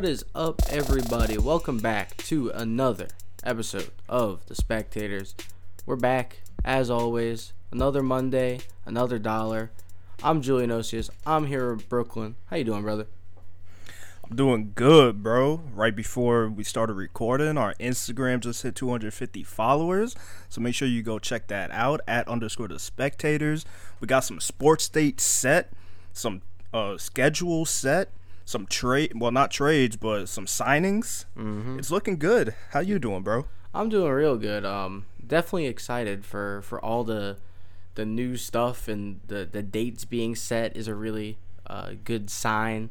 What is up, everybody? Welcome back to another episode of The Spectators. We're back, as always, another Monday, another dollar. I'm Julian Osius. I'm here in Brooklyn. How you doing, brother? I'm doing good, bro. Right before we started recording, our Instagram just hit 250 followers. So make sure you go check that out at underscore the spectators. We got some sports state set, some uh schedule set, some trade well not trades, but some signings. Mm-hmm. It's looking good. How you doing, bro? I'm doing real good. Um definitely excited for for all the the new stuff and the the dates being set is a really uh, good sign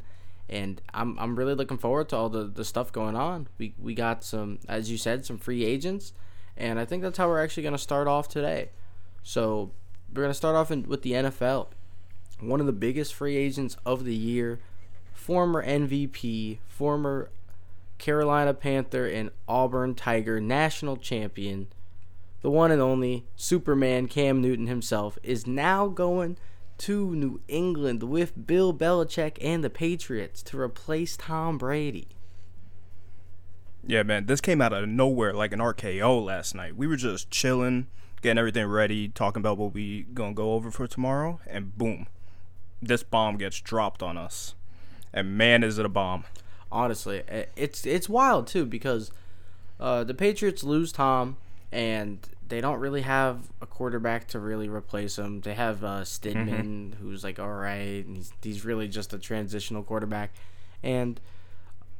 and I'm, I'm really looking forward to all the, the stuff going on. We we got some, as you said, some free agents, and I think that's how we're actually going to start off today. So we're going to start off in, with the NFL. One of the biggest free agents of the year, former MVP, former Carolina Panther and Auburn Tiger national champion, the one and only Superman Cam Newton himself, is now going to New England with Bill Belichick and the Patriots to replace Tom Brady. Yeah, man, this came out of nowhere like an RKO last night. We were just chilling, getting everything ready, talking about what we gonna go over for tomorrow, and boom, this bomb gets dropped on us. And man, is it a bomb! Honestly, it's it's wild too because uh, the Patriots lose Tom, and they don't really have a quarterback to really replace him. They have uh, Stidham, mm-hmm. who's like all right, and he's he's really just a transitional quarterback, and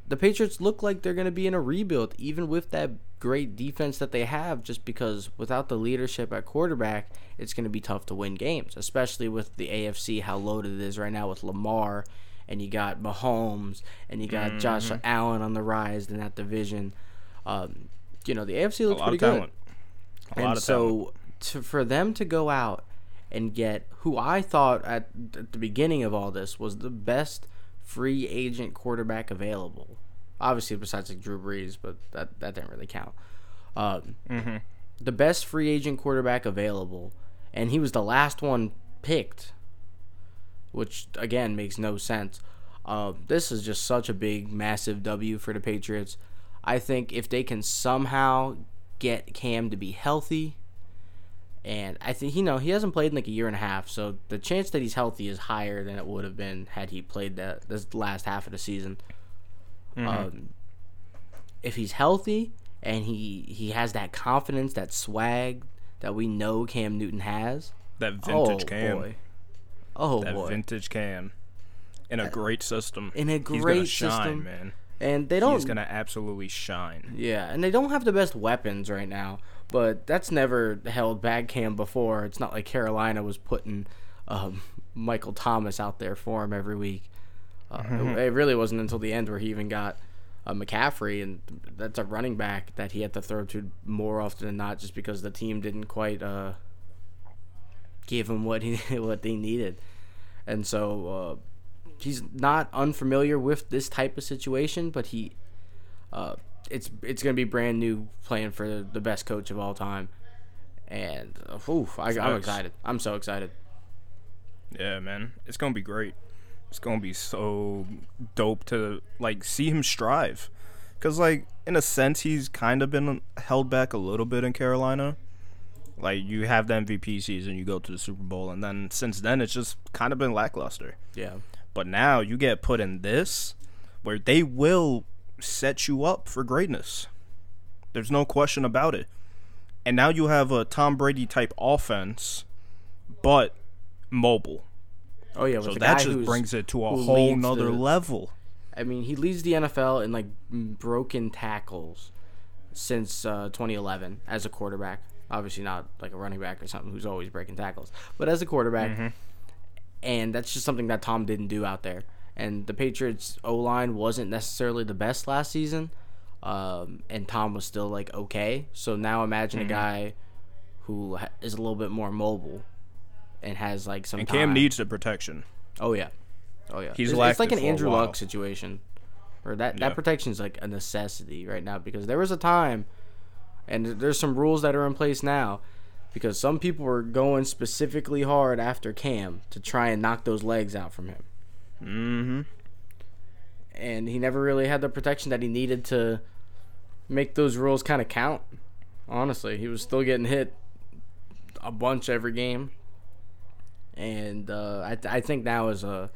the Patriots look like they're going to be in a rebuild, even with that great defense that they have. Just because without the leadership at quarterback, it's going to be tough to win games, especially with the AFC how loaded it is right now with Lamar, and you got Mahomes, and you got mm-hmm. Josh Allen on the rise in that division. Um, you know the AFC looks pretty good. A and so to, for them to go out and get who I thought at, at, the beginning of all this was the best free agent quarterback available. Obviously, besides like Drew Brees, but that that didn't really count. Um, mm-hmm. The best free agent quarterback available, and he was the last one picked, which again makes no sense. Uh, this is just such a big, massive W for the Patriots. I think if they can somehow get Cam to be healthy. And I think you know he hasn't played in like a year and a half, so the chance that he's healthy is higher than it would have been had he played that this last half of the season. Mm-hmm. Um, if he's healthy and he he has that confidence, that swag that we know Cam Newton has, that vintage oh, Cam, boy. Oh that boy, vintage Cam, in a great system, in a great system, shine, man and they don't. He's gonna absolutely shine. Yeah, and they don't have the best weapons right now, but that's never held back Cam before. It's not like Carolina was putting um, Michael Thomas out there for him every week. Uh, mm-hmm. it, it, really wasn't until the end where he even got uh, McCaffrey, and that's a running back that he had to throw to more often than not, just because the team didn't quite give him what he what they needed, and so uh, he's not unfamiliar with this type of situation, but he, uh, it's it's gonna be brand new playing for the best coach of all time, and uh, oof, I, I'm excited. I'm so excited. Yeah, man, it's gonna be great. It's gonna be so dope to like see him strive, cause like in a sense he's kind of been held back a little bit in Carolina. Like you have the MVP season, you go to the Super Bowl, and then since then it's just kind of been lackluster. Yeah. But now you get put in this where they will set you up for greatness. There's no question about it. And now you have a Tom Brady type offense, but mobile. Oh yeah, so that just brings it to a whole nother the, level. I mean, he leads the NFL in like broken tackles since uh, 2011 as a quarterback. Obviously, not like a running back or something who's always breaking tackles, but as a quarterback. Mm-hmm and that's just something that Tom didn't do out there. And the Patriots O line wasn't necessarily the best last season, um, and Tom was still like okay. So now imagine mm-hmm. a guy who is a little bit more mobile and has like some. And time. Cam needs the protection. Oh yeah, oh yeah. He's it's, it's like an Andrew Luck situation, or that yeah. that protection is like a necessity right now because there was a time, and there's some rules that are in place now because some people were going specifically hard after Cam to try and knock those legs out from him. Mm-hmm. and he never really had the protection that he needed to make those rules kind of count. Honestly, he was still getting hit a bunch every game, and uh, I I think now is a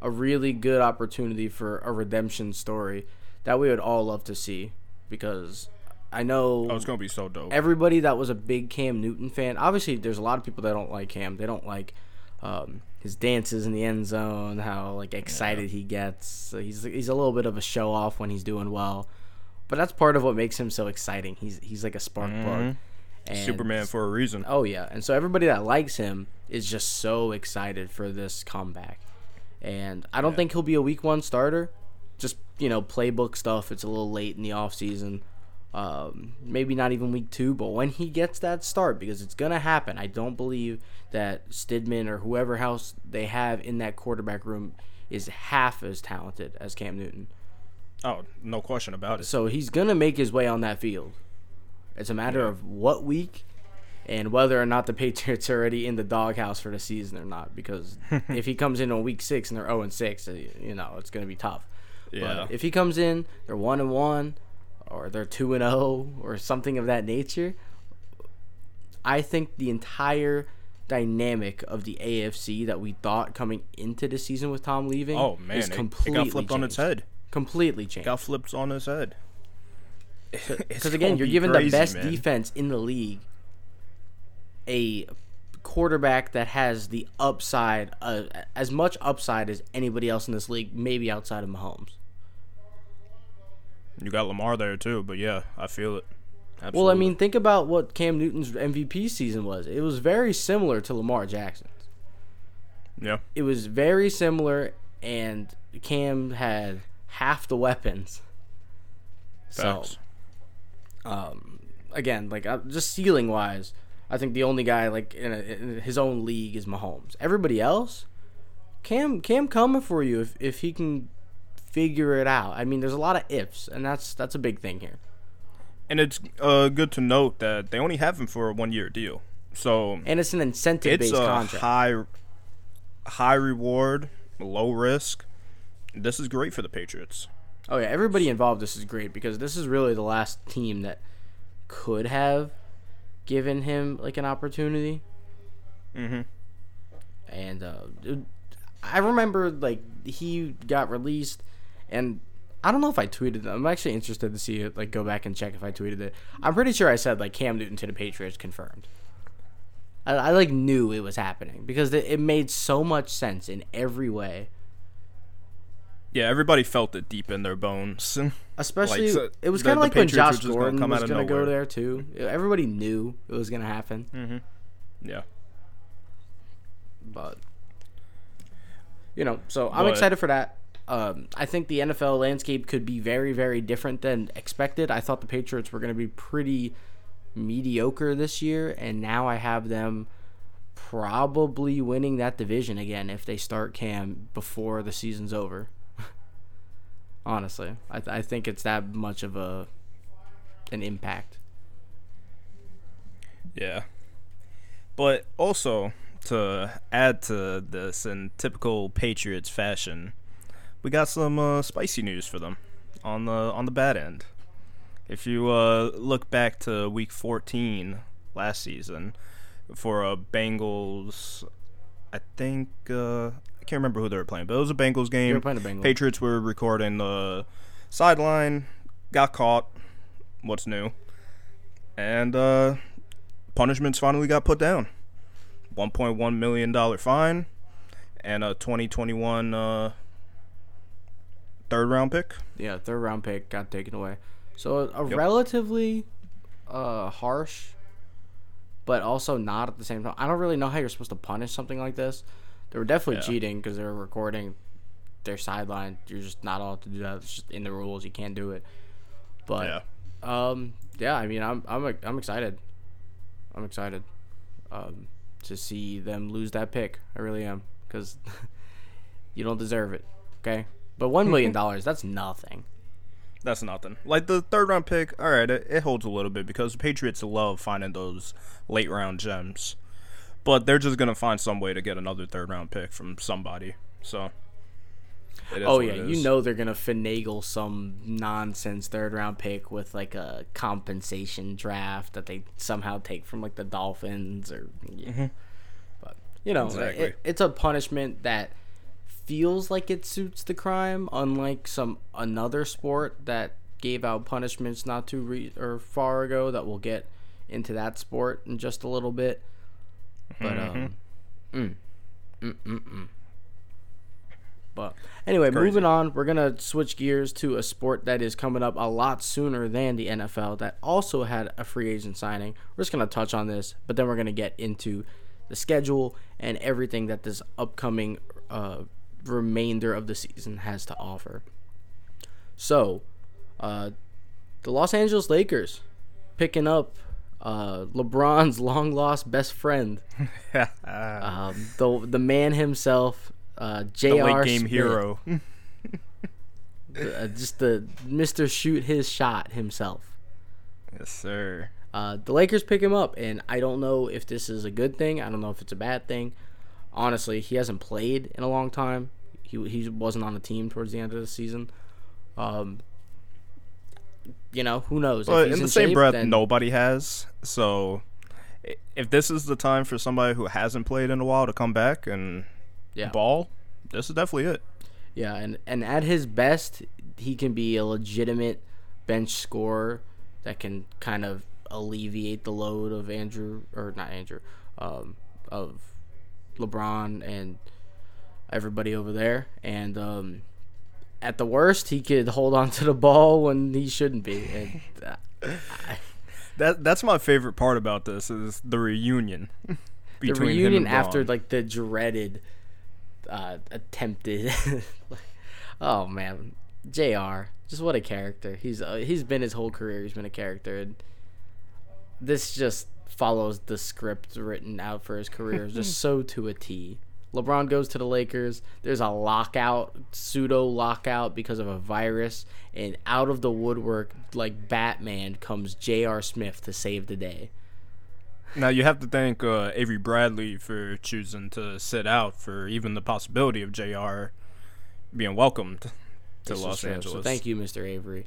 a really good opportunity for a redemption story that we would all love to see because I know Oh, it's gonna be so dope. everybody that was a big Cam Newton fan. Obviously, there's a lot of people that don't like Cam. They don't like um, his dances in the end zone, how like excited he gets. So he's he's a little bit of a show off when he's doing well, but that's part of what makes him so exciting. He's he's like a spark plug. And Superman for a reason. Oh yeah, and so everybody that likes him is just so excited for this comeback. And I don't think he'll be a week one starter. Just you know, playbook stuff. It's a little late in the off season. Um, maybe not even week two, but when he gets that start, because it's gonna happen. I don't believe that Stidham or whoever else they have in that quarterback room is half as talented as Cam Newton. Oh, no question about it. So he's gonna make his way on that field. It's a matter of what week and whether or not the Patriots are already in the doghouse for the season or not. Because if he comes in on week six and they're zero and six, uh, you know it's gonna be tough. Yeah. But if he comes in, they're one and one, or they're two and zero, or something of that nature. I think the entire dynamic of the AFC that we thought coming into the season with Tom leaving Oh man, is it, it completely got flipped on its changed. head. Completely changed. Got flipped on its head. Because again, you're giving the best defense in the league a quarterback that has the upside, uh, as much upside as anybody else in this league, maybe outside of Mahomes. You got Lamar there too, but yeah, I feel it. Absolutely. Well, I mean, think about what Cam Newton's MVP season was. It was very similar to Lamar Jackson's. yeah, It was very similar, and Cam had half the weapons. facts. So, um, again, like uh, just ceiling wise, I think the only guy like in, a, in his own league is Mahomes. Everybody else, Cam, Cam coming for you if if he can figure it out. I mean, there's a lot of ifs, and that's that's a big thing here. and it's uh, good to note that they only have him for a one-year deal, so And it's an incentive it's based a contract. high, high reward, low risk. This is great for the Patriots. Oh yeah, everybody involved. This is great because this is really the last team that could have given him like an opportunity. Mm-hmm. And uh, I remember like he got released, and I don't know if I tweeted it. I'm actually interested to see it. Like go back and check if I tweeted it. I'm pretty sure I said like Cam Newton to the Patriots confirmed. I, I like knew it was happening because it, it made so much sense in every way. Yeah, everybody felt it deep in their bones. Especially, so it was kind of like when Patriots were Josh just gonna Gordon was going to go there too. Everybody knew it was going to happen, mm-hmm. Yeah. but you know. So I'm But- excited for that. Um, I think the NFL landscape could be very, very different than expected. I thought the Patriots were going to be pretty mediocre this year, and now I have them probably winning that division again if they start Cam before the season's over. Honestly, I, th- I think it's that much of a an impact. Yeah. But also to add to this in typical Patriots fashion, we got some uh, spicy news for them on the on the bad end. If you uh, look back to Week 14 last season for a Bengals, I think uh, I can't remember who they were playing, but it was a Bengals They game. were playing the Bengals. Patriots were recording the sideline, got caught. What's new? And uh, punishments finally got put down. $1.1 million fine and a 2021 uh, third round pick. yeah, third round pick got taken away. So a Yep. relatively uh, harsh, but also not at the same time. I don't really know how you're supposed to punish something like this. They were definitely Yeah. cheating because they were recording their sideline. You're just not allowed to do that. It's just in the rules. You can't do it. But Yeah. um, yeah, I mean, I'm I'm I'm excited. I'm excited um, to see them lose that pick. I really am because you don't deserve it. Okay, but one million dollars that's nothing. That's nothing. Like the third round pick, all right, it, it holds a little bit because the Patriots love finding those late round gems. But they're just going to find some way to get another third round pick from somebody. So, oh yeah, you know they're gonna finagle some nonsense third round pick with like a compensation draft that they somehow take from like the Dolphins or. Yeah. Mm-hmm. But you know, Exactly. it, it's a punishment that feels like it suits the crime, unlike some another sport that gave out punishments not too re- or far ago. That we'll get into that sport in just a little bit. But um, mm, mm, mm, mm. But anyway, Crazy. moving on, we're gonna switch gears to a sport that is coming up a lot sooner than the NFL. That also had a free agent signing. We're just gonna touch on this, but then we're gonna get into the schedule and everything that this upcoming uh, remainder of the season has to offer. So, uh, the Los Angeles Lakers picking up uh, LeBron's long lost best friend, um, the the man himself, uh, JR the late game Smith. hero. uh, just the Mister Shoot His Shot himself. yes, sir. Uh, the Lakers pick him up, and I don't know if this is a good thing. I don't know if it's a bad thing. Honestly, he hasn't played in a long time. He he wasn't on the team towards the end of the season. Um, you know, who knows? If But he's in the same shape, breath, then- nobody has. So, if this is the time for somebody who hasn't played in a while to come back and Yeah. ball, this is definitely it. Yeah, and and at his best, he can be a legitimate bench scorer that can kind of alleviate the load of Andrew or not Andrew, um, of LeBron and everybody over there. And um, at the worst, he could hold on to the ball when he shouldn't be. And uh, That that's my favorite part about this is the reunion. the reunion after like the dreaded uh, attempted oh man jr just what a character he's uh, he's been his whole career he's been a character and this just follows the script written out for his career just so to a t lebron goes to the lakers there's a lockout pseudo lockout because of a virus and out of the woodwork like batman comes jr smith to save the day Now you have to thank uh, Avery Bradley for choosing to sit out for even the possibility of JR being welcomed to This Los. Angeles. So thank you, Mr. Avery.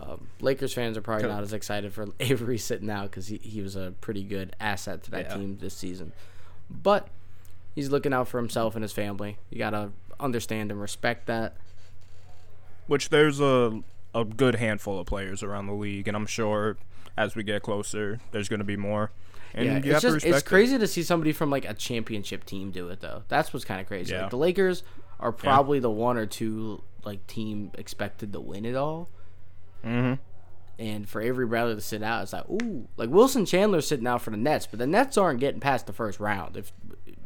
Um, Lakers fans are probably not as excited for Avery sitting out because he, he was a pretty good asset to that Yeah. team this season. But he's looking out for himself and his family. You got to understand and respect that. Which there's a a good handful of players around the league, and I'm sure as we get closer, there's going to be more. And yeah, you it's have just respect it's crazy to see somebody from like a championship team do it though. That's what's kind of crazy. Yeah. Like the Lakers are probably the one or two like team expected to win it all. It. hmm And for Avery Bradley to sit out, it's like ooh, like Wilson Chandler's sitting out for the Nets, but the Nets aren't getting past the first round if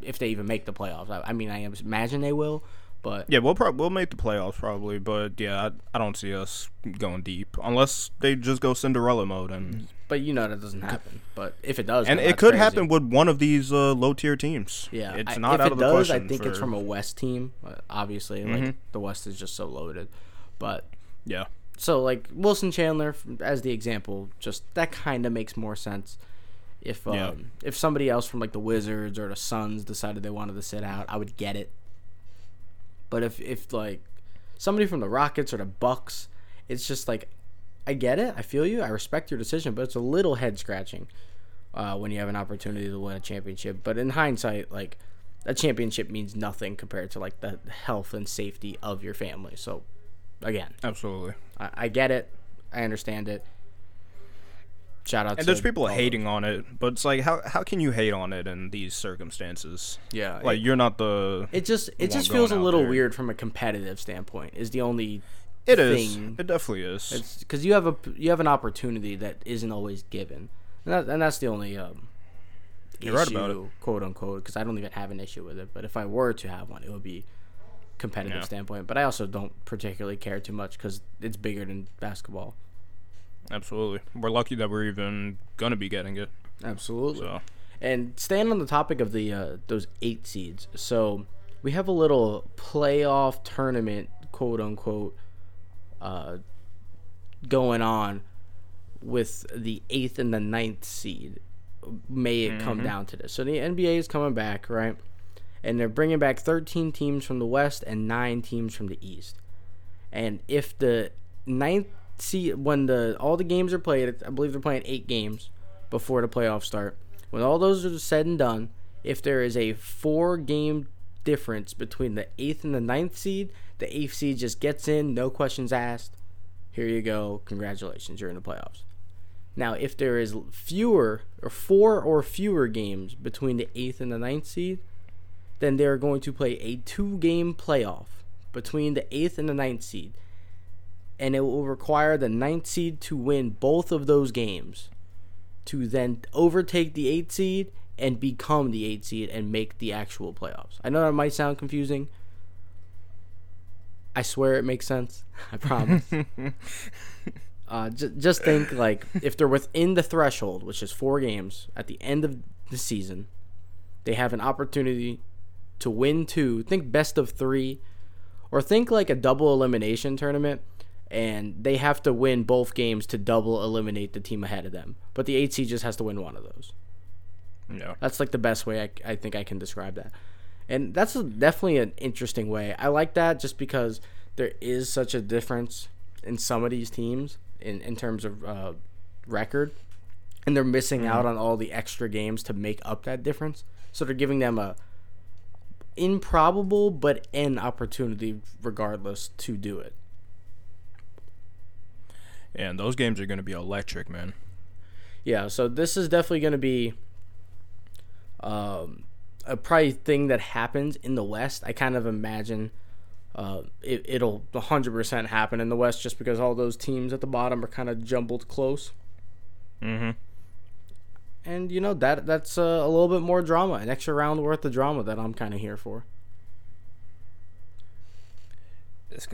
if they even make the playoffs. I, I mean, I imagine they will, but Yeah, we'll probably we'll make the playoffs probably, but yeah, I, I don't see us going deep unless they just go Cinderella mode, and but you know that doesn't happen. But if it does, and it could crazy. hatt with one of these uh, low tier teams. Yeah, it's I- not if out it of the does, question. I think it's from a West team. uh, Obviously, Mm-hmm. like the West is just so loaded, but yeah. So like Wilson Chandler as the example, just that kind of makes more sense. If um, Yeah. if somebody else from like the Wizards or the Suns decided they wanted to sit out, I would get it. But if if like somebody from the Rockets or the Bucks, it's just like I get it, I feel you, I respect your decision, but it's a little head scratching uh, when you have an opportunity to win a championship. But in hindsight, like a championship means nothing compared to like the health and safety of your family. So again, Absolutely. I, I get it. I understand it. Shout out And there's people hating on it, but it's like how how can you hate on it in these circumstances? Yeah, Like it, you're not the it just it just feels a little there. weird from a competitive standpoint. Is the only It is. thing. It definitely is. it's because you have a you have an opportunity that isn't always given, and, that, and that's the only um, You're right about it. quote unquote. Because I don't even have an issue with it, but if I were to have one, it would be competitive Yeah. standpoint. But I also don't particularly care too much because it's bigger than basketball. Absolutely. We're lucky that we're even gonna be getting it. Absolutely. So And staying on the topic of the uh, those eight seeds, so we have a little playoff tournament, quote unquote, uh, going on with the eighth and the ninth seed. May it come down to this. So the NBA is coming back, right? And they're bringing back 13 teams from the West and nine teams from the East. And if the ninth seed, when the all the games are played, I believe they're playing eight games before the playoffs start. When all those are said and done, if there is a four game difference between the eighth and the ninth seed, the eighth seed just gets in, no questions asked. Here you go. Congratulations, you're in the playoffs. Now, if there is fewer or four or fewer games between the eighth and the ninth seed, then they're going to play a two game playoff between the eighth and the ninth seed. And it will require the ninth seed to win both of those games to then overtake the eighth seed and become the eighth seed and make the actual playoffs. I know that might sound confusing. I swear it makes sense. I promise. uh, just think like if they're within the threshold, which is four games at the end of the season, they have an opportunity to win two. Think best of three, or think like a double elimination tournament, and they have to win both games to double eliminate the team ahead of them. But the eight seed just has to win one of those. Yeah. That's like the best way I, I think I can describe that. And that's a, definitely an interesting way. I like that just because there is such a difference in some of these teams in, in terms of uh, record. And they're missing Mm-hmm. out on all the extra games to make up that difference. So they're giving them a improbable but an opportunity regardless to do it. And those games are going to be electric, man. Yeah, so this is definitely going to be um, a probably thing that happens in the West. I kind of imagine uh, it, it'll 100% happen in the West just because all those teams at the bottom are kind of jumbled close. Mm-hmm. And, you know, that that's uh, a little bit more drama, an extra round worth of drama that I'm kind of here for.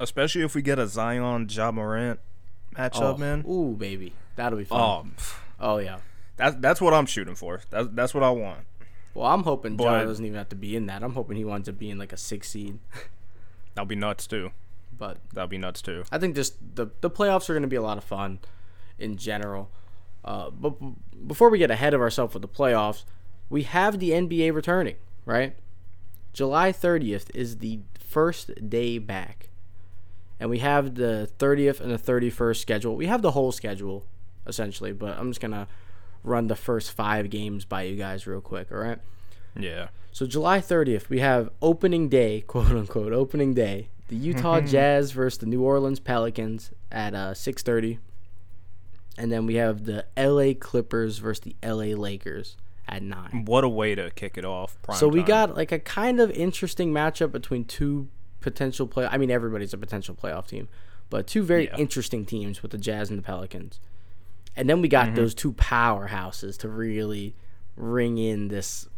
Especially if we get a Zion Ja Morant matchup, oh, man. Ooh, baby. That'll be fun. Oh, Oh, yeah. that's that's what I'm shooting for. That's that's what I want. Well, I'm hoping But- John doesn't even have to be in that. I'm hoping he winds up being like a six seed. That'll be nuts too. But That'll be nuts too. I think just the the playoffs are going to be a lot of fun in general. Uh, but b- before we get ahead of ourselves with the playoffs, we have the NBA returning, right? July 30th is the first day back. And we have the 30th and the 31st schedule. We have the whole schedule, essentially, but I'm just going to run the first five games by you guys real quick, all right? Yeah. So July 30th, we have opening day, quote unquote, opening day. The Utah Jazz versus the New Orleans Pelicans at uh, 6:30, and then we have the LA Clippers versus the LA Lakers at nine. What a way to kick it off. Prime So we time. got like a kind of interesting matchup between two potential play. I mean, everybody's a potential playoff team, but two very Yeah. interesting teams with the Jazz and the Pelicans. And then we got Mm-hmm. those two powerhouses to really ring in this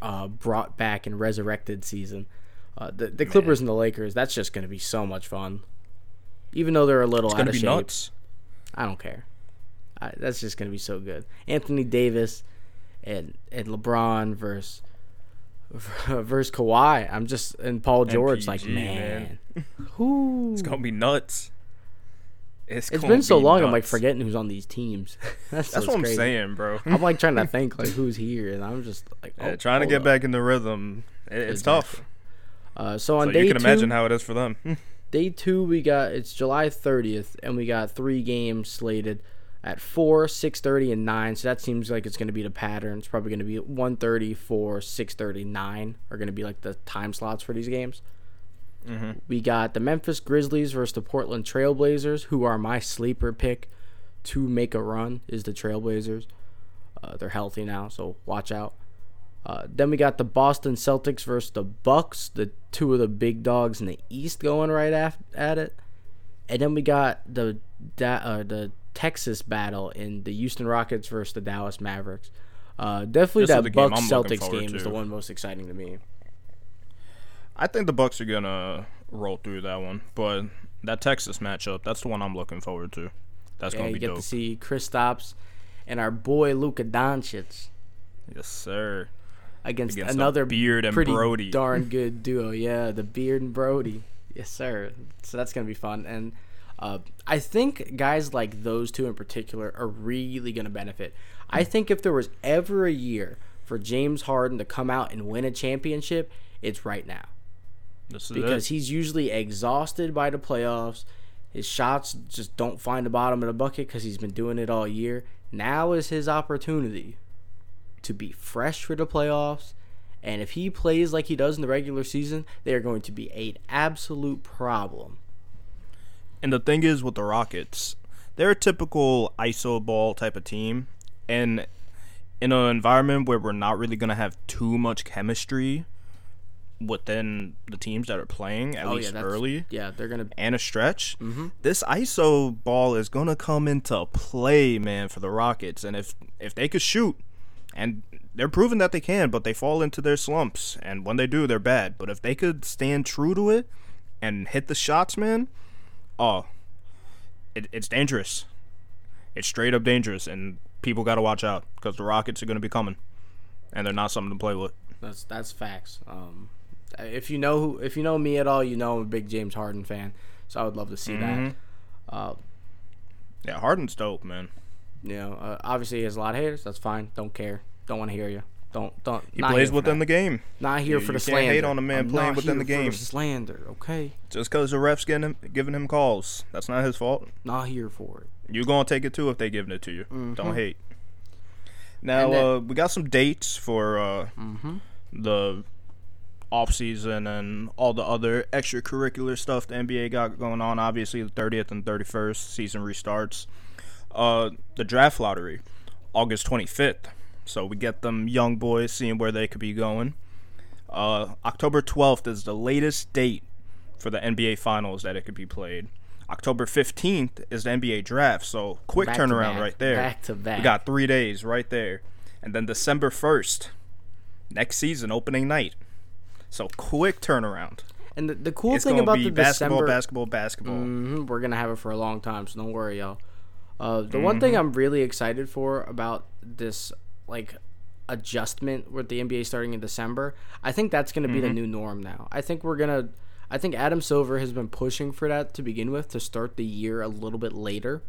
uh, brought back and resurrected season. Uh, the the Clippers and the Lakers. That's just going to be so much fun. Even though they're a little It's out of be shape, nuts. I don't care. I, that's just gonna be so good. Anthony Davis and and LeBron versus versus Kawhi. I'm just and Paul George. like MPG, man, man. who? It's gonna be nuts. It's, It's been so be long. I'm like forgetting who's on these teams. that's That's what I'm crazy. saying, bro. I'm like trying to think like who's here, and I'm just like Yeah, oh, trying to get up. back in the rhythm. It, it's Exactly. tough. Uh, so on So day you can two, imagine how it is for them. day two we got it's July 30th, and we got three games slated at four, 6:30, and nine. So that seems like it's going to be the pattern. It's probably going to be 1:30, 4, 6:30, 9 are going to be like the time slots for these games. Mhm. We got the Memphis Grizzlies versus the Portland Trailblazers, who are my sleeper pick to make a run. Is the Trailblazers? Uh, they're healthy now, so watch out. Uh, then we got the Boston Celtics versus the Bucks, the two of the big dogs in the East going right af- at it. And then we got the da- uh, the Texas battle in the Houston Rockets versus the Dallas Mavericks. Uh, definitely This that Bucks Celtics game is the one most exciting to me. I think the Bucks are gonna roll through that one, but that Texas matchup, that's the one I'm looking forward to. That's Yeah, gonna you be get dope. to see Kristaps and our boy Luka Doncic Yes, sir. against, Against another Beard and pretty Brody. darn good duo. Yeah, the Beard and Brody. Yes, sir. So that's gonna be fun, and uh, I think guys like those two in particular are really gonna benefit. I think if there was ever a year for James Harden to come out and win a championship, it's right now. This is Because it. he's usually exhausted by the playoffs. His shots just don't find the bottom of the bucket because he's been doing it all year. Now is his opportunity to be fresh for the playoffs. And if he plays like he does in the regular season, they are going to be an absolute problem. And the thing is with the Rockets, they're a typical iso ball type of team, and in an environment where we're not really gonna have too much chemistry within the teams that are playing at Oh, least that's- early Yeah, they're going to. and a stretch. Mm-hmm. This ISO ball is gonna come into play, man, for the Rockets. And if if they could shoot, and they're proving that they can, but they fall into their slumps, and when they do, they're bad. But if they could stand true to it and hit the shots, man, oh, it, it's dangerous. It's straight up dangerous, and people got to watch out because the Rockets are gonna be coming, and they're not something to play with. That's that's facts. Um, if you know who, if you know me at all, you know I'm a big James Harden fan. So I would love to see that. Mhm. Uh, Yeah, Harden's dope, man. you know, uh, obviously he has a lot of haters. That's fine. Don't care. Don't want to hear you. Don't don't. He plays within the game. Not here for the you slander. can't hate on a man I'm playing within the game. slander, okay? Just because the refs getting him, giving him calls, that's not his fault. Not here for it. You're gonna take it too if they giving it to you. Don't hate. Now then- uh, we got some dates for uh, Mhm. the off season and all the other extracurricular stuff the NBA got going on. Obviously, the 30th and 31st season restarts. Uh, the draft lottery, August 25th. So we get them young boys seeing where they could be going. Uh, October 12th is the latest date for the NBA Finals that it could be played. October 15th is the NBA draft. So quick Back turnaround right there. Back to back. We got three days right there. And then December 1st, next season, opening night. So quick turnaround. And the, the cool it's thing about be the basketball, December, basketball, basketball. hmm we're gonna have it for a long time, so don't worry, y'all. Uh, the Mm-hmm. one thing I'm really excited for about this like adjustment with the NBA starting in December, I think that's gonna Mm-hmm. be the new norm now. I think we're gonna. I think Adam Silver has been pushing for that to begin with to start the year a little bit later.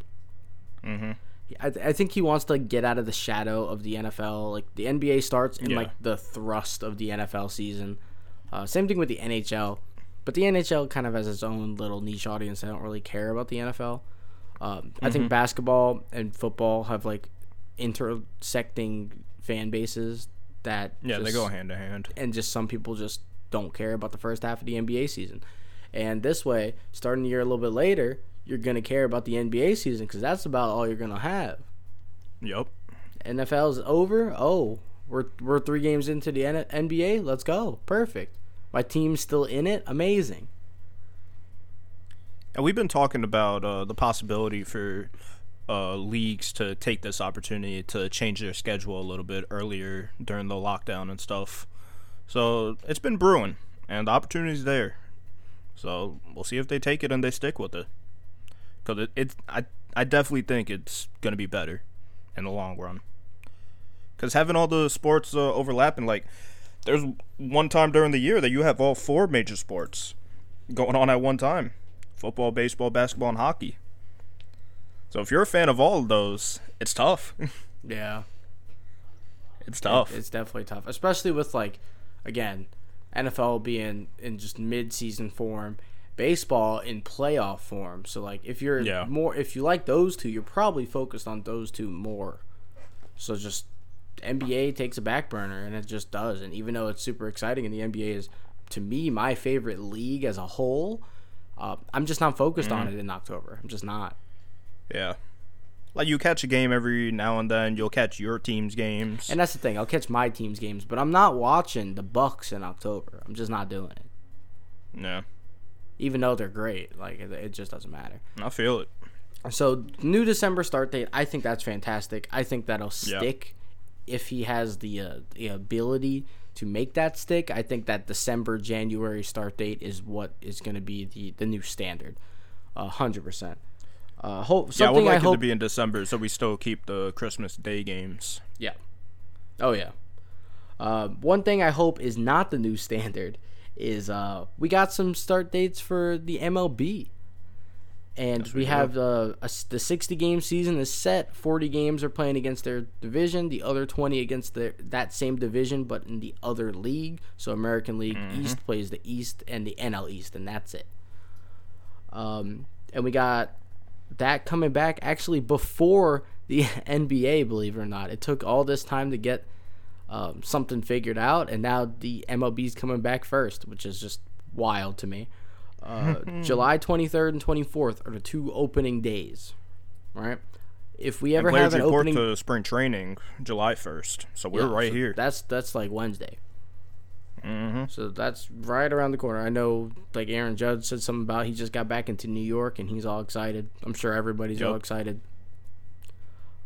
Mhm. I, I think he wants to get out of the shadow of the NFL. Like the NBA starts in Yeah. like the thrust of the NFL season. Uh, same thing with the NHL, but the NHL kind of has its own little niche audience. that don't really care about the NFL. Um, I Mm-hmm. think basketball and football have like intersecting fan bases that Yeah, they go hand to hand. and just some people just don't care about the first half of the NBA season. And this way, starting the year a little bit later, you're gonna care about the NBA season because that's about all you're gonna have. Yep. NFL's over. Oh, we're we're three games into the N- NBA. Let's go. Perfect. My team's still in it. Amazing. And we've been talking about uh, the possibility for uh, leagues to take this opportunity to change their schedule a little bit earlier during the lockdown and stuff. So it's been brewing, and the opportunity's there. So we'll see if they take it and they stick with it. Because it, it's I I definitely think it's gonna be better in the long run. Because having all the sports uh, overlapping, like there's one time during the year that you have all four major sports going on at one time football, baseball, basketball, and hockey. So if you're a fan of all of those, it's tough. Yeah. it's tough. It's definitely tough, especially with like, again, NFL being in just mid-season form, baseball in playoff form. So like, if you're Yeah. more, if you like those two, you're probably focused on those two more. So just NBA takes a back burner, and it just does. And even though it's super exciting, and the NBA is to me my favorite league as a whole, uh, I'm just not focused on it in October. I'm just not. Yeah. Like you catch a game every now and then. You'll catch your team's games. And that's the thing. I'll catch my team's games, but I'm not watching the Bucks in October. I'm just not doing it. yeah, even though they're great. Like it, it just doesn't matter. I feel it. So new December start date. I think that's fantastic. I think that'll Yeah. stick if he has the uh, the ability to make that stick. I think that December January start date is what is going to be the the new standard. A hundred percent. Uh, hope Yeah, I would like I it hope. to be in December, so we still keep the Christmas Day games. Yeah. Oh yeah. Uh, one thing I hope is not the new standard is uh, we got some start dates for the MLB. and Yes, we we have uh, a the 60 game season is set. 40 games are playing against their division. The other 20 against the that same division, but in the other league. So American League Mm-hmm. East plays the East and the NL East, and that's it. Um, and we got that coming back actually before the NBA. Believe it or not, it took all this time to get um, something figured out, and now the MLB's coming back first, which is just wild to me. Uh, July 23rd and 24th are the two opening days, right? If we ever Players have an report opening, to spring training July 1st. So we're Yeah, right so here. That's that's like Wednesday. Hmm So that's right around the corner. I know, like Aaron Judge said something about he just got back into New York and he's all excited. I'm sure everybody's all excited.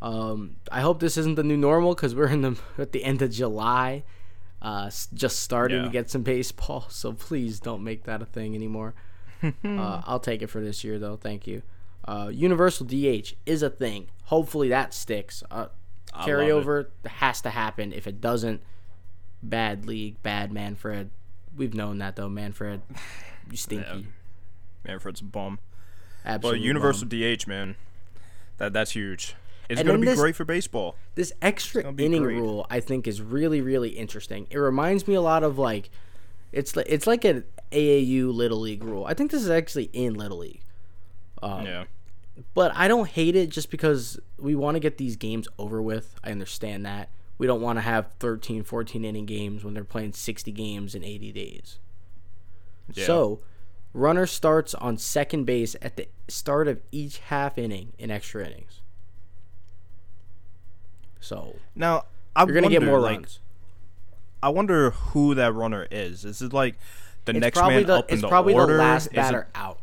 Um, I hope this isn't the new normal because we're in the at the end of July, uh, just starting to get some baseball. So please don't make that a thing anymore. uh, I'll take it for this year though. Thank you. Uh, universal DH is a thing. Hopefully that sticks. Uh, I love it. carryover has to happen. If it doesn't, bad league, bad Manfred. We've known that though, Manfred. You stinky. Manfred's a bum. But Absolutely. universal DH, man, that that's huge. It's And gonna be this- great for baseball. This extra inning great. rule, I think, is really, really interesting. It reminds me a lot of like, it's li- it's like an AAU Little League rule. I think this is actually in Little League. Um, yeah. but I don't hate it just because we want to get these games over with. I understand that. We don't want to have 13, 14 inning games when they're playing 60 games in 80 days. Yeah. So, runner starts on second base at the start of each half inning in extra innings. So, Now I you're going to get more like, runs. I wonder who that runner is. Is it like the It's next probably man the up in it's the probably order? the last Is it- batter out.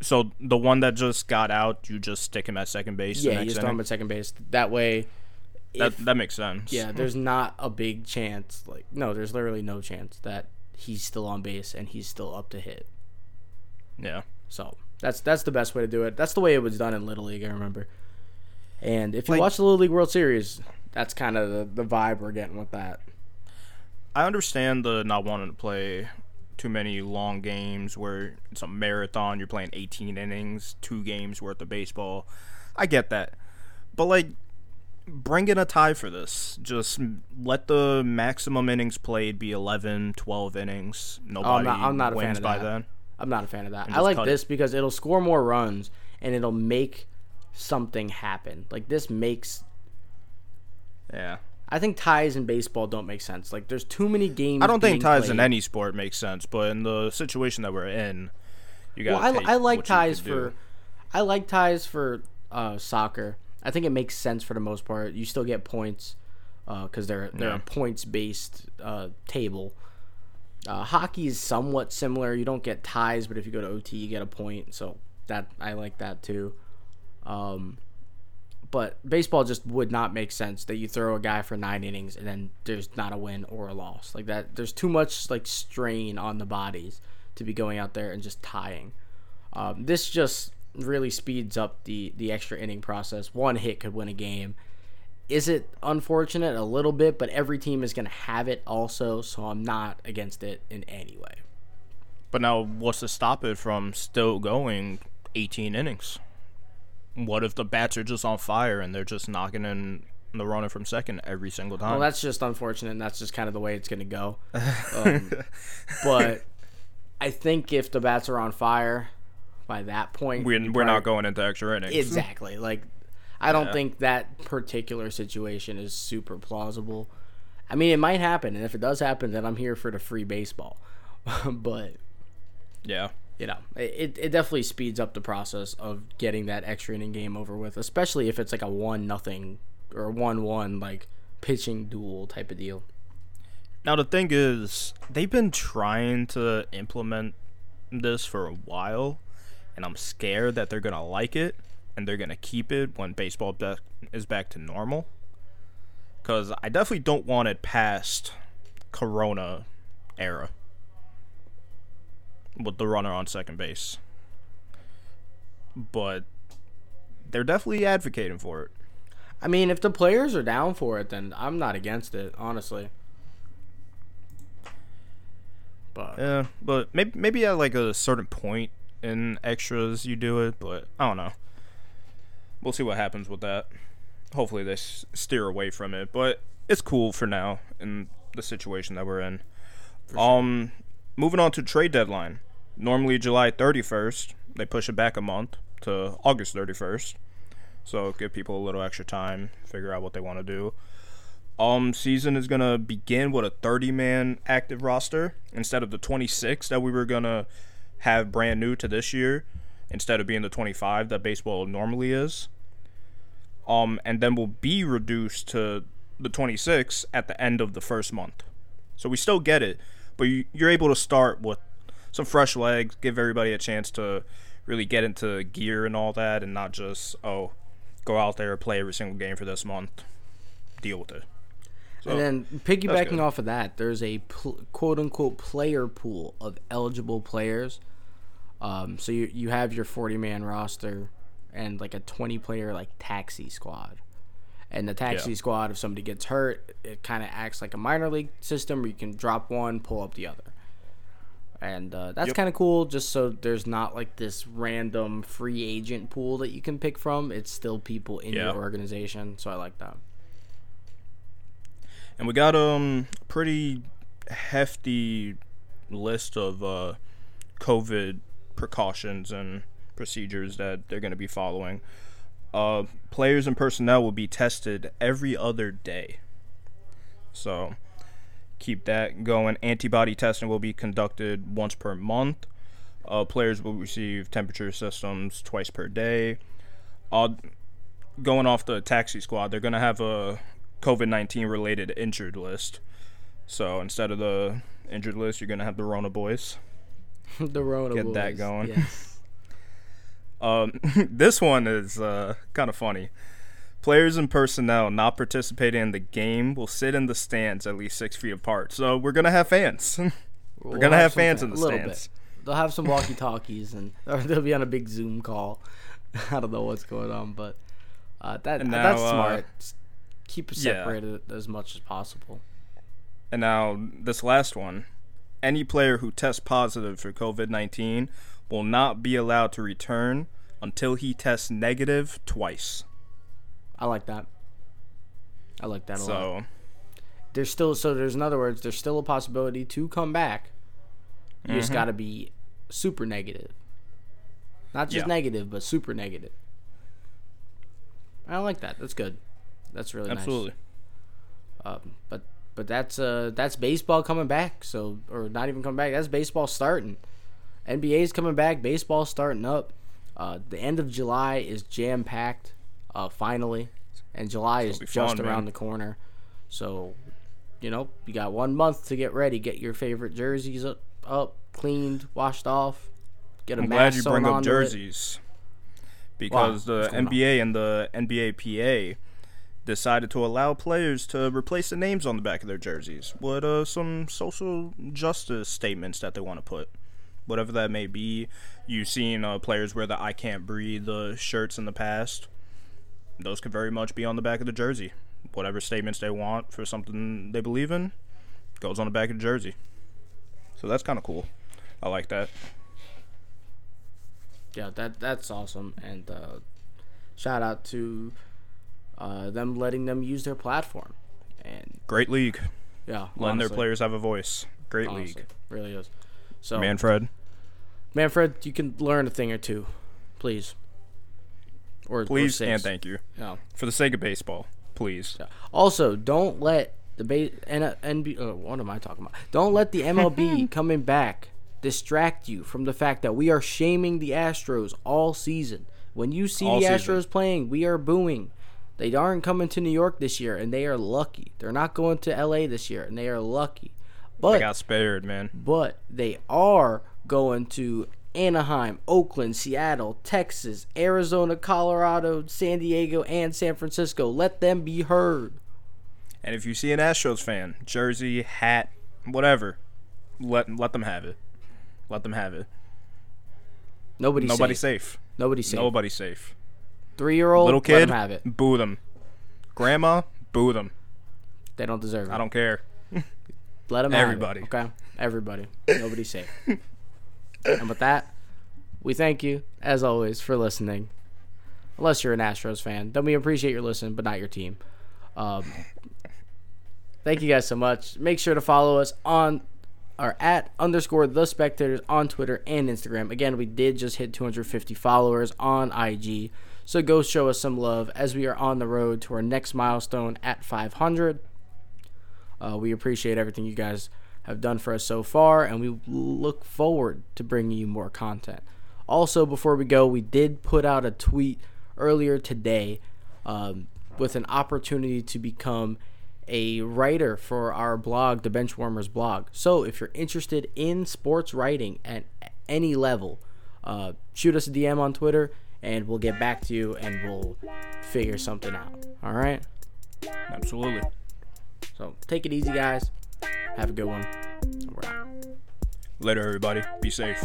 so the one that just got out, you just stick him at second base. Yeah, you next start him at second base. That way, That if- that makes sense. Yeah, there's hmm. not a big chance. Like, no, there's literally no chance that he's still on base and he's still up to hit. Yeah. So that's that's the best way to do it. That's the way it was done in Little League. I remember. And if you Like- watch the Little League World Series, that's kind of the, the vibe we're getting with that. I understand the not wanting to play too many long games where it's a marathon. You're playing 18 innings, two games worth of baseball. I get that, but like, bring in a tie for this. Just let the maximum innings played be 11, 12 innings. Nobody not- I'm not a fan wins of by that. then. I'm not a fan of that. I like this because it'll score more runs and it'll make something happen. Like this makes. Yeah. I think ties in baseball don't make sense. Like there's too many games. I don't think ties in any sport makes sense, but in the situation that we're in, you got. Well, I, I like ties for, I like ties for uh, soccer. I think it makes sense for the most part. You still get points because they're they're a points based uh, table. Uh, hockey is somewhat similar. You don't get ties, but if you go to OT, you get a point. So that I like that too. Um, but baseball just would not make sense that you throw a guy for nine innings and then there's not a win or a loss like that. There's too much like strain on the bodies to be going out there and just tying. Um, this just really speeds up the the extra inning process. One hit could win a game. Is it unfortunate a little bit, but every team is going to have it also, so I'm not against it in any way. But now, what's to stop it from still going 18 innings? What if the bats are just on fire and they're just knocking in the runner from second every single time? Well, that's just unfortunate, and that's just kind of the way it's going to go. Um, but I think if the bats are on fire by that point, we're, we're not going into extra innings. exactly. Like, I don't Yeah. think that particular situation is super plausible. I mean, it might happen, and if it does happen, then I'm here for the free baseball. but Yeah. you know, it, it definitely speeds up the process of getting that extra inning game over with, especially if it's like a one nothing or one one like pitching duel type of deal. Now, the thing is, they've been trying to implement this for a while, and I'm scared that they're going to like it and they're going to keep it when baseball be- is back to normal. Because I definitely don't want it past Corona era with the runner on second base. But they're definitely advocating for it. I mean, if the players are down for it, then I'm not against it, honestly. But Yeah, but maybe maybe at like a certain point in extras you do it, but I don't know. We'll see what happens with that. Hopefully they s- steer away from it, but it's cool for now in the situation that we're in. Um, moving on to trade deadline. Normally July 31st, they push it back a month to August 31st. So give people a little extra time, figure out what they want to do. Um, season is gonna begin with a 30 man active roster instead of the 26 that we were gonna have brand new to this year, instead of being the 25 that baseball normally is. Um, and then will be reduced to the 26 at the end of the first month. So we still get it, but you, you're able to start with some fresh legs, give everybody a chance to really get into gear and all that, and not just oh, go out there play every single game for this month, deal with it. So, and then piggybacking off of that, there's a pl- quote unquote player pool of eligible players. Um, so you you have your 40 man roster and like a 20 player like taxi squad. And the taxi Yeah. squad, if somebody gets hurt, it kind of acts like a minor league system where you can drop one, pull up the other. And uh, that's Yep. kind of cool, just so there's not like this random free agent pool that you can pick from. It's still people in Yeah. your organization, so I like that. And we got um pretty hefty list of uh COVID precautions and procedures that they're going to be following. Uh players and personnel will be tested every other day. So keep that going. Antibody testing will be conducted once per month. Uh, players will receive temperature systems twice per day. Uh, going off the taxi squad, they're gonna have a COVID nineteen related injured list. So instead of the injured list, you're gonna have the Rona boys. the Rona Get that going. yes. Um, this one is uh, kind of funny. Players and personnel not participating in the game will sit in the stands at least six feet apart. So we're gonna have fans. we're We'll gonna have some fans fa- in the a little stands. Bit. They'll have some walkie talkies and they'll be on a big Zoom call. I don't know what's going on, but uh, that And that's now, uh, smart. S- Keep it yeah. separated as much as possible. And now this last one, any player who tests positive for COVID nineteen will not be allowed to return until he tests negative twice. I like that. I like that a lot. So There's still so there's in other words, there's still a possibility to come back. You Mm-hmm. just got to be super negative. Not just Yeah. negative, but super negative. I like that. That's good. That's really nice. absolutely. Um, but but that's uh that's baseball coming back. So or not even coming back. That's baseball starting. NBA's coming back. Baseball starting up. Uh, the end of July is jam packed. Uh, finally, and July is just fun, around man. the corner. So, you know, you got one month to get ready. Get your favorite jerseys up, up cleaned, washed off. Get a I'm glad you bring up onto it. jerseys because the going on? NBA and the NBA PA decided to allow players to replace the names on the back of their jerseys with uh, some social justice statements that they want to put. Whatever that may be, you've seen uh, players wear the "I can't breathe" uh, shirts in the past. Those could very much be on the back of the jersey. Whatever statements they want for something they believe in goes on the back of the jersey. So that's kind of cool. I like that. yeah, that that's awesome, and uh, shout out to uh, them letting them use their platform, and Great league. yeah, letting their players have a voice. Great honestly, league. really is. So, Manfred, Manfred, you can learn a thing or two, please. Or or please six. and thank you. No. For the sake of baseball, please. Yeah. Also, don't let the ba- N- NB- uh, what am I talking about? Don't let the MLB coming back distract you from the fact that we are shaming the Astros all season. When you see All the season. Astros playing, we are booing. They aren't coming to New York this year, and they are lucky. They're not going to LA this year, and they are lucky. But they got spared, man. but they are going to Anaheim, Oakland, Seattle, Texas, Arizona, Colorado, San Diego, and San Francisco. Let them be heard. And if you see an Astros fan, jersey, hat, whatever, let let them have it. Let them have it. Nobody's Nobody's safe. safe. Nobody's safe. Nobody's safe. Three year old, Little let kid, them have it. boo them. Grandma, boo them. They don't deserve it. I don't care. Let them Everybody. Have it, okay, everybody. Nobody's safe. and with that, we thank you as always for listening. Unless you're an Astros fan, then we appreciate your listen, but not your team. Um, thank you guys so much. Make sure to follow us on or at underscore the spectators on Twitter and Instagram. Again, we did just hit 250 followers on IG. So go show us some love as we are on the road to our next milestone at 500. Uh, we appreciate everything you guys have done for us so far, and we look forward to bringing you more content. Also, before we go, we did put out a tweet earlier today um, with an opportunity to become a writer for our blog, the Benchwarmers blog. So if you're interested in sports writing at any level, uh, shoot us a DM on Twitter and we'll get back to you and we'll figure something out. All right? Absolutely. So take it easy, guys. Have a good one. We're out. Later, everybody. Be safe.